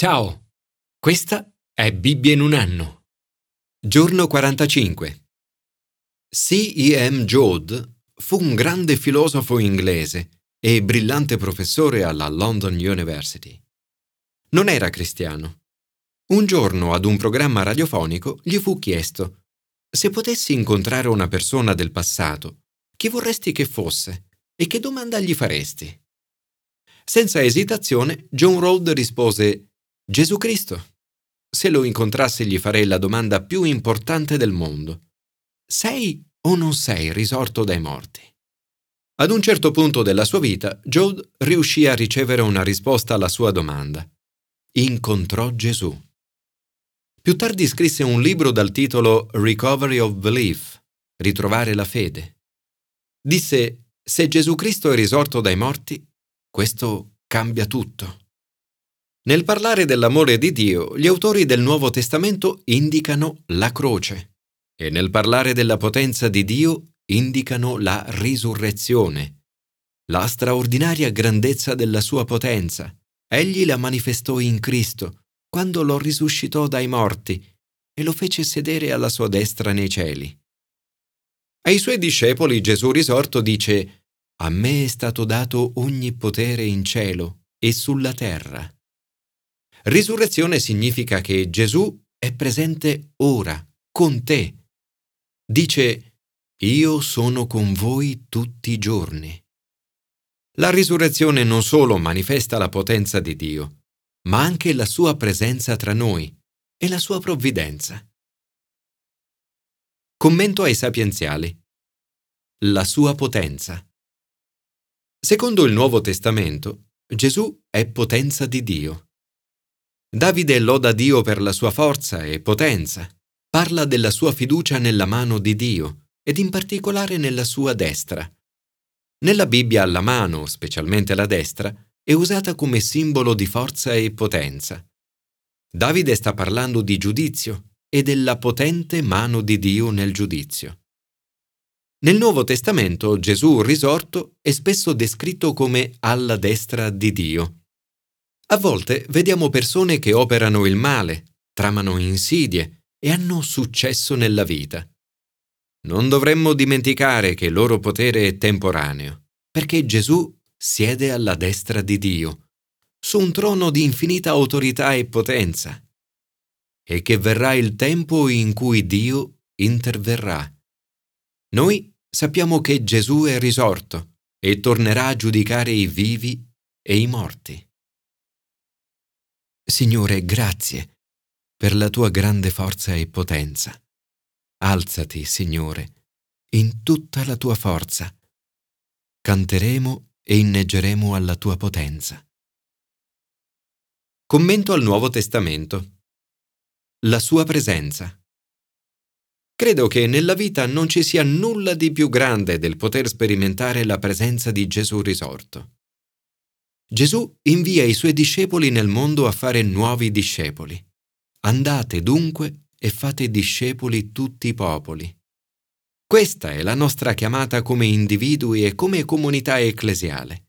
Ciao, questa è Bibbia in un anno. Giorno 45. C.E.M. Joad fu un grande filosofo inglese e brillante professore alla London University. Non era cristiano. Un giorno ad un programma radiofonico gli fu chiesto se potessi incontrare una persona del passato, chi vorresti che fosse e che domanda gli faresti? Senza esitazione, John Road rispose Gesù Cristo. Se lo incontrassi gli farei la domanda più importante del mondo. Sei o non sei risorto dai morti? Ad un certo punto della sua vita, Joad riuscì a ricevere una risposta alla sua domanda. Incontrò Gesù. Più tardi scrisse un libro dal titolo Recovery of Belief, Ritrovare la fede. Disse, se Gesù Cristo è risorto dai morti, questo cambia tutto. Nel parlare dell'amore di Dio, gli autori del Nuovo Testamento indicano la croce e nel parlare della potenza di Dio indicano la risurrezione, la straordinaria grandezza della sua potenza. Egli la manifestò in Cristo quando lo risuscitò dai morti e lo fece sedere alla sua destra nei cieli. Ai suoi discepoli Gesù risorto dice, A me è stato dato ogni potere in cielo e sulla terra. Risurrezione significa che Gesù è presente ora, con te. Dice, io sono con voi tutti i giorni. La risurrezione non solo manifesta la potenza di Dio, ma anche la sua presenza tra noi e la sua provvidenza. Commento ai sapienziali. La sua potenza. Secondo il Nuovo Testamento, Gesù è potenza di Dio. Davide loda Dio per la sua forza e potenza, parla della sua fiducia nella mano di Dio ed in particolare nella sua destra. Nella Bibbia la mano, specialmente la destra, è usata come simbolo di forza e potenza. Davide sta parlando di giudizio e della potente mano di Dio nel giudizio. Nel Nuovo Testamento Gesù risorto è spesso descritto come alla destra di Dio. A volte vediamo persone che operano il male, tramano insidie e hanno successo nella vita. Non dovremmo dimenticare che il loro potere è temporaneo, perché Gesù siede alla destra di Dio, su un trono di infinita autorità e potenza, e che verrà il tempo in cui Dio interverrà. Noi sappiamo che Gesù è risorto e tornerà a giudicare i vivi e i morti. Signore, grazie per la tua grande forza e potenza. Alzati, Signore, in tutta la tua forza. Canteremo e inneggeremo alla tua potenza. Commento al Nuovo Testamento. La sua presenza. Credo che nella vita non ci sia nulla di più grande del poter sperimentare la presenza di Gesù risorto. Gesù invia i suoi discepoli nel mondo a fare nuovi discepoli. Andate dunque e fate discepoli tutti i popoli. Questa è la nostra chiamata come individui e come comunità ecclesiale.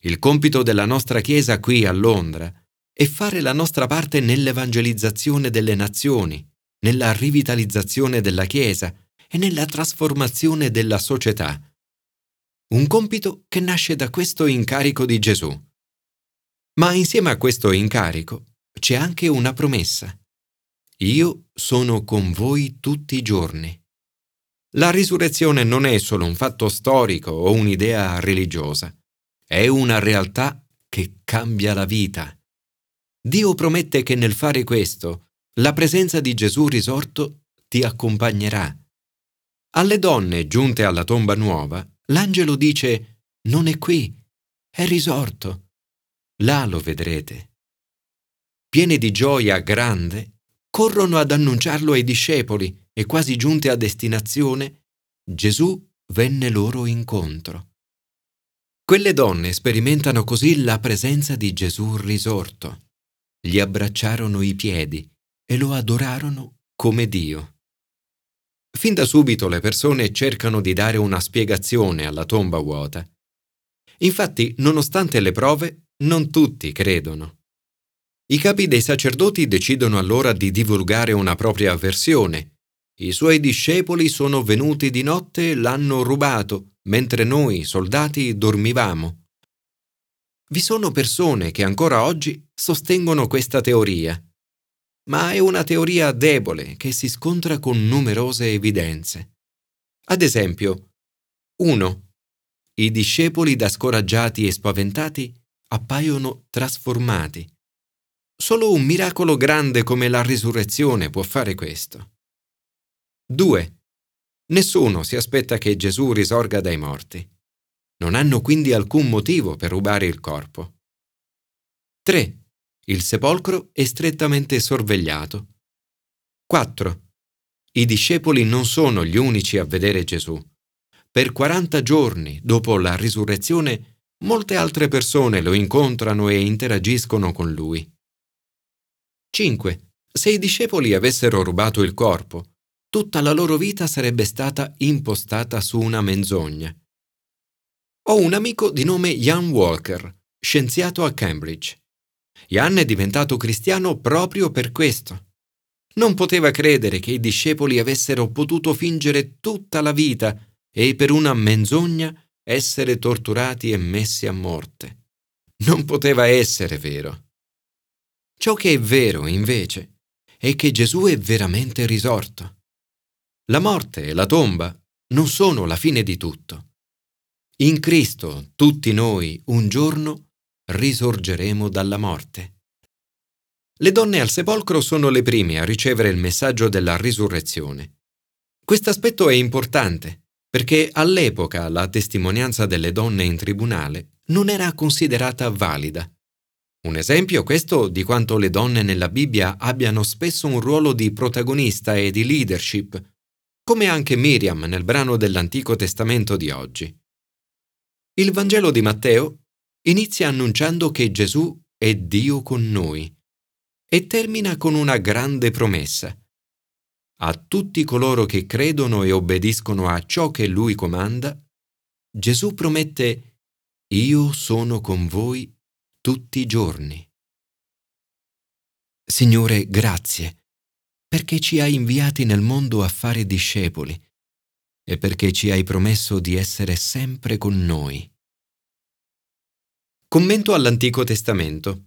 Il compito della nostra Chiesa qui a Londra è fare la nostra parte nell'evangelizzazione delle nazioni, nella rivitalizzazione della Chiesa e nella trasformazione della società un compito che nasce da questo incarico di Gesù. Ma insieme a questo incarico c'è anche una promessa. Io sono con voi tutti i giorni. La risurrezione non è solo un fatto storico o un'idea religiosa, è una realtà che cambia la vita. Dio promette che nel fare questo, la presenza di Gesù risorto ti accompagnerà. Alle donne giunte alla tomba nuova, L'angelo dice, non è qui, è risorto. Là lo vedrete. Pieni di gioia grande, corrono ad annunciarlo ai discepoli e quasi giunte a destinazione, Gesù venne loro incontro. Quelle donne sperimentano così la presenza di Gesù risorto. Gli abbracciarono i piedi e lo adorarono come Dio. Fin da subito le persone cercano di dare una spiegazione alla tomba vuota. Infatti, nonostante le prove, non tutti credono. I capi dei sacerdoti decidono allora di divulgare una propria versione. I suoi discepoli sono venuti di notte e l'hanno rubato, mentre noi, soldati, dormivamo. Vi sono persone che ancora oggi sostengono questa teoria, ma è una teoria debole che si scontra con numerose evidenze. Ad esempio, 1. I discepoli da scoraggiati e spaventati appaiono trasformati. Solo un miracolo grande come la risurrezione può fare questo. 2. Nessuno si aspetta che Gesù risorga dai morti. Non hanno quindi alcun motivo per rubare il corpo. 3. Il sepolcro è strettamente sorvegliato. 4. I discepoli non sono gli unici a vedere Gesù. Per 40 giorni dopo la risurrezione, molte altre persone lo incontrano e interagiscono con lui. 5. Se i discepoli avessero rubato il corpo, tutta la loro vita sarebbe stata impostata su una menzogna. Ho un amico di nome Ian Walker, scienziato a Cambridge. Ian è diventato cristiano proprio per questo. Non poteva credere che i discepoli avessero potuto fingere tutta la vita e per una menzogna essere torturati e messi a morte. Non poteva essere vero. Ciò che è vero, invece, è che Gesù è veramente risorto. La morte e la tomba non sono la fine di tutto. In Cristo tutti noi un giorno risorgeremo dalla morte. Le donne al sepolcro sono le prime a ricevere il messaggio della risurrezione. Questo aspetto è importante perché all'epoca la testimonianza delle donne in tribunale non era considerata valida. Un esempio questo di quanto le donne nella Bibbia abbiano spesso un ruolo di protagonista e di leadership come anche Miriam nel brano dell'Antico Testamento di oggi. Il Vangelo di Matteo inizia annunciando che Gesù è Dio con noi e termina con una grande promessa. A tutti coloro che credono e obbediscono a ciò che Lui comanda, Gesù promette Io sono con voi tutti i giorni. Signore, grazie perché ci hai inviati nel mondo a fare discepoli e perché ci hai promesso di essere sempre con noi. Commento all'Antico Testamento.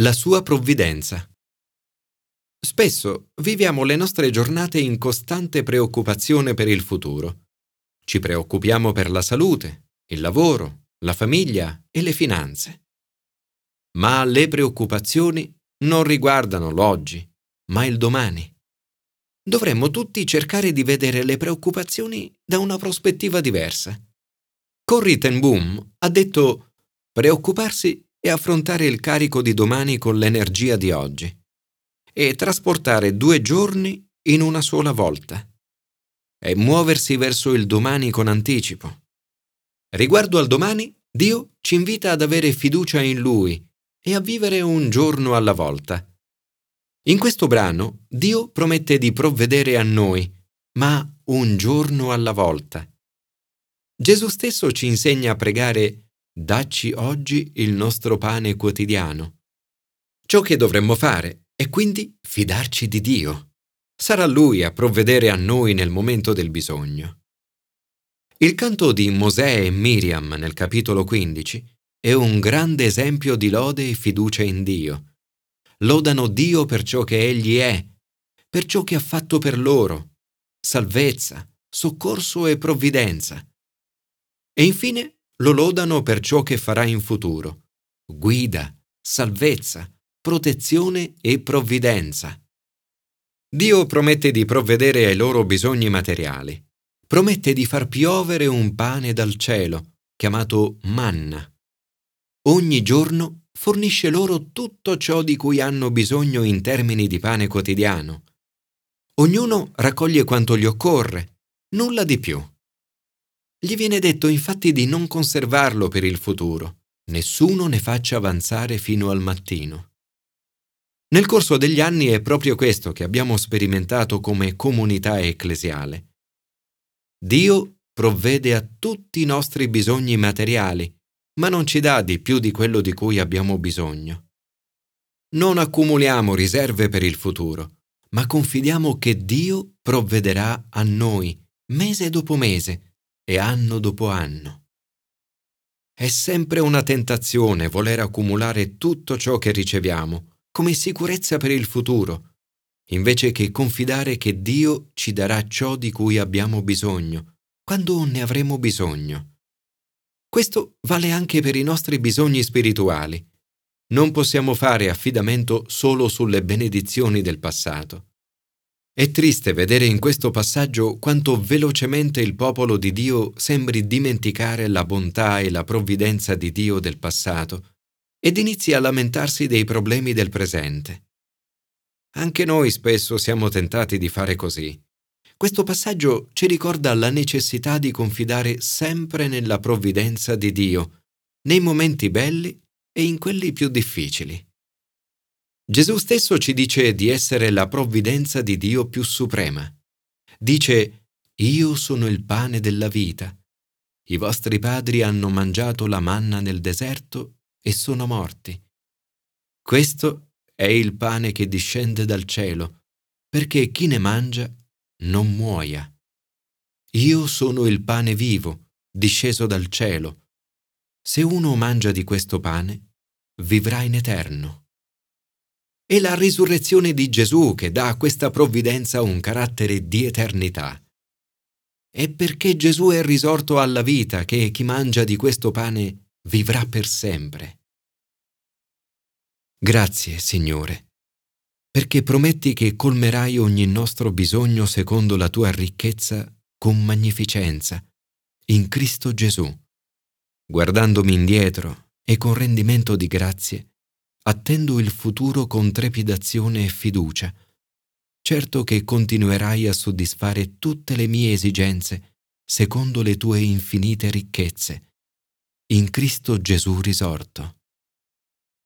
La sua provvidenza. Spesso viviamo le nostre giornate in costante preoccupazione per il futuro. Ci preoccupiamo per la salute, il lavoro, la famiglia e le finanze. Ma le preoccupazioni non riguardano l'oggi, ma il domani. Dovremmo tutti cercare di vedere le preoccupazioni da una prospettiva diversa. Corrie ten Boom ha detto preoccuparsi è affrontare il carico di domani con l'energia di oggi e trasportare due giorni in una sola volta. È muoversi verso il domani con anticipo. Riguardo al domani, Dio ci invita ad avere fiducia in Lui e a vivere un giorno alla volta in questo brano Dio promette di provvedere a noi, ma un giorno alla volta. Gesù stesso ci insegna a pregare Dacci oggi il nostro pane quotidiano. Ciò che dovremmo fare è quindi fidarci di Dio. Sarà Lui a provvedere a noi nel momento del bisogno. Il canto di Mosè e Miriam nel capitolo 15 è un grande esempio di lode e fiducia in Dio lodano Dio per ciò che Egli è, per ciò che ha fatto per loro, salvezza, soccorso e provvidenza. E infine lo lodano per ciò che farà in futuro, guida, salvezza, protezione e provvidenza. Dio promette di provvedere ai loro bisogni materiali, promette di far piovere un pane dal cielo, chiamato manna. Ogni giorno fornisce loro tutto ciò di cui hanno bisogno in termini di pane quotidiano. Ognuno raccoglie quanto gli occorre, nulla di più. Gli viene detto infatti di non conservarlo per il futuro, nessuno ne faccia avanzare fino al mattino. Nel corso degli anni è proprio questo che abbiamo sperimentato come comunità ecclesiale. Dio provvede a tutti i nostri bisogni materiali ma non ci dà di più di quello di cui abbiamo bisogno. Non accumuliamo riserve per il futuro, ma confidiamo che Dio provvederà a noi mese dopo mese e anno dopo anno. È sempre una tentazione voler accumulare tutto ciò che riceviamo come sicurezza per il futuro, invece che confidare che Dio ci darà ciò di cui abbiamo bisogno, quando ne avremo bisogno. Questo vale anche per i nostri bisogni spirituali. Non possiamo fare affidamento solo sulle benedizioni del passato. È triste vedere in questo passaggio quanto velocemente il popolo di Dio sembri dimenticare la bontà e la provvidenza di Dio del passato ed inizi a lamentarsi dei problemi del presente. Anche noi spesso siamo tentati di fare così. Questo passaggio ci ricorda la necessità di confidare sempre nella provvidenza di Dio, nei momenti belli e in quelli più difficili. Gesù stesso ci dice di essere la provvidenza di Dio più suprema. Dice, Io sono il pane della vita. I vostri padri hanno mangiato la manna nel deserto e sono morti. Questo è il pane che discende dal cielo, perché chi ne mangia non muoia. Io sono il pane vivo, disceso dal cielo. Se uno mangia di questo pane, vivrà in eterno. È la risurrezione di Gesù che dà a questa provvidenza un carattere di eternità. È perché Gesù è risorto alla vita che chi mangia di questo pane vivrà per sempre. Grazie, Signore, perché prometti che colmerai ogni nostro bisogno secondo la tua ricchezza con magnificenza, in Cristo Gesù. Guardandomi indietro e con rendimento di grazie, attendo il futuro con trepidazione e fiducia, certo che continuerai a soddisfare tutte le mie esigenze secondo le tue infinite ricchezze, in Cristo Gesù risorto.